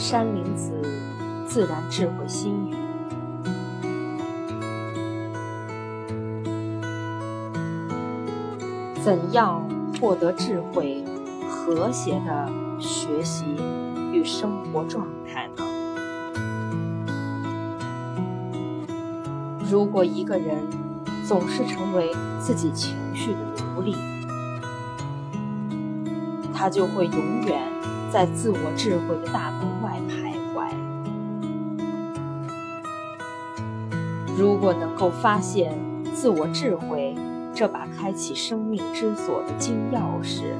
山林子自然智慧心语。怎样获得智慧和谐的学习与生活状态呢？如果一个人总是成为自己情绪的奴隶，他就会永远在自我智慧的大门外徘徊。如果能够发现自我智慧这把开启生命之锁的金钥匙，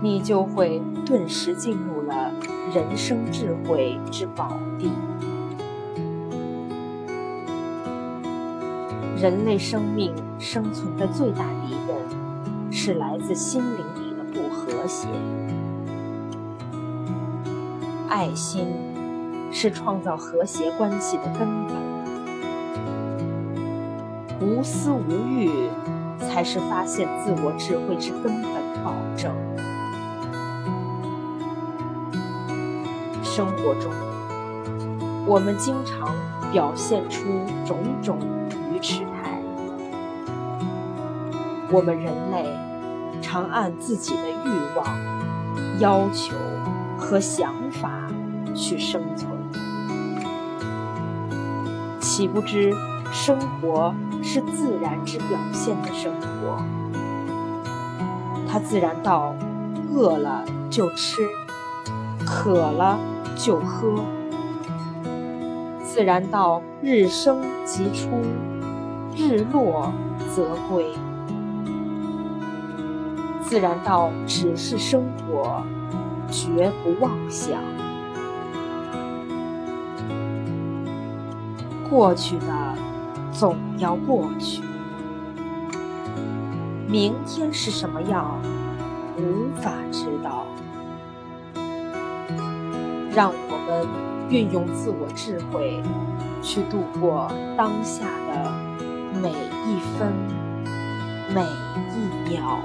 你就会顿时进入了人生智慧之宝地。人类生命生存的最大敌人。是来自心灵和谐。爱心是创造和谐关系的根本，无私无欲才是发现自我智慧之根本保证。生活中，我们经常表现出种种愚痴态。我们人类。常按自己的欲望、要求和想法去生存，岂不知生活是自然之表现的生活？它自然到饿了就吃，渴了就喝，自然到日升即出，日落则归。自然道只是生活，绝不妄想。过去的总要过去，明天是什么样，无法知道。让我们运用自我智慧，去度过当下的每一分每一秒。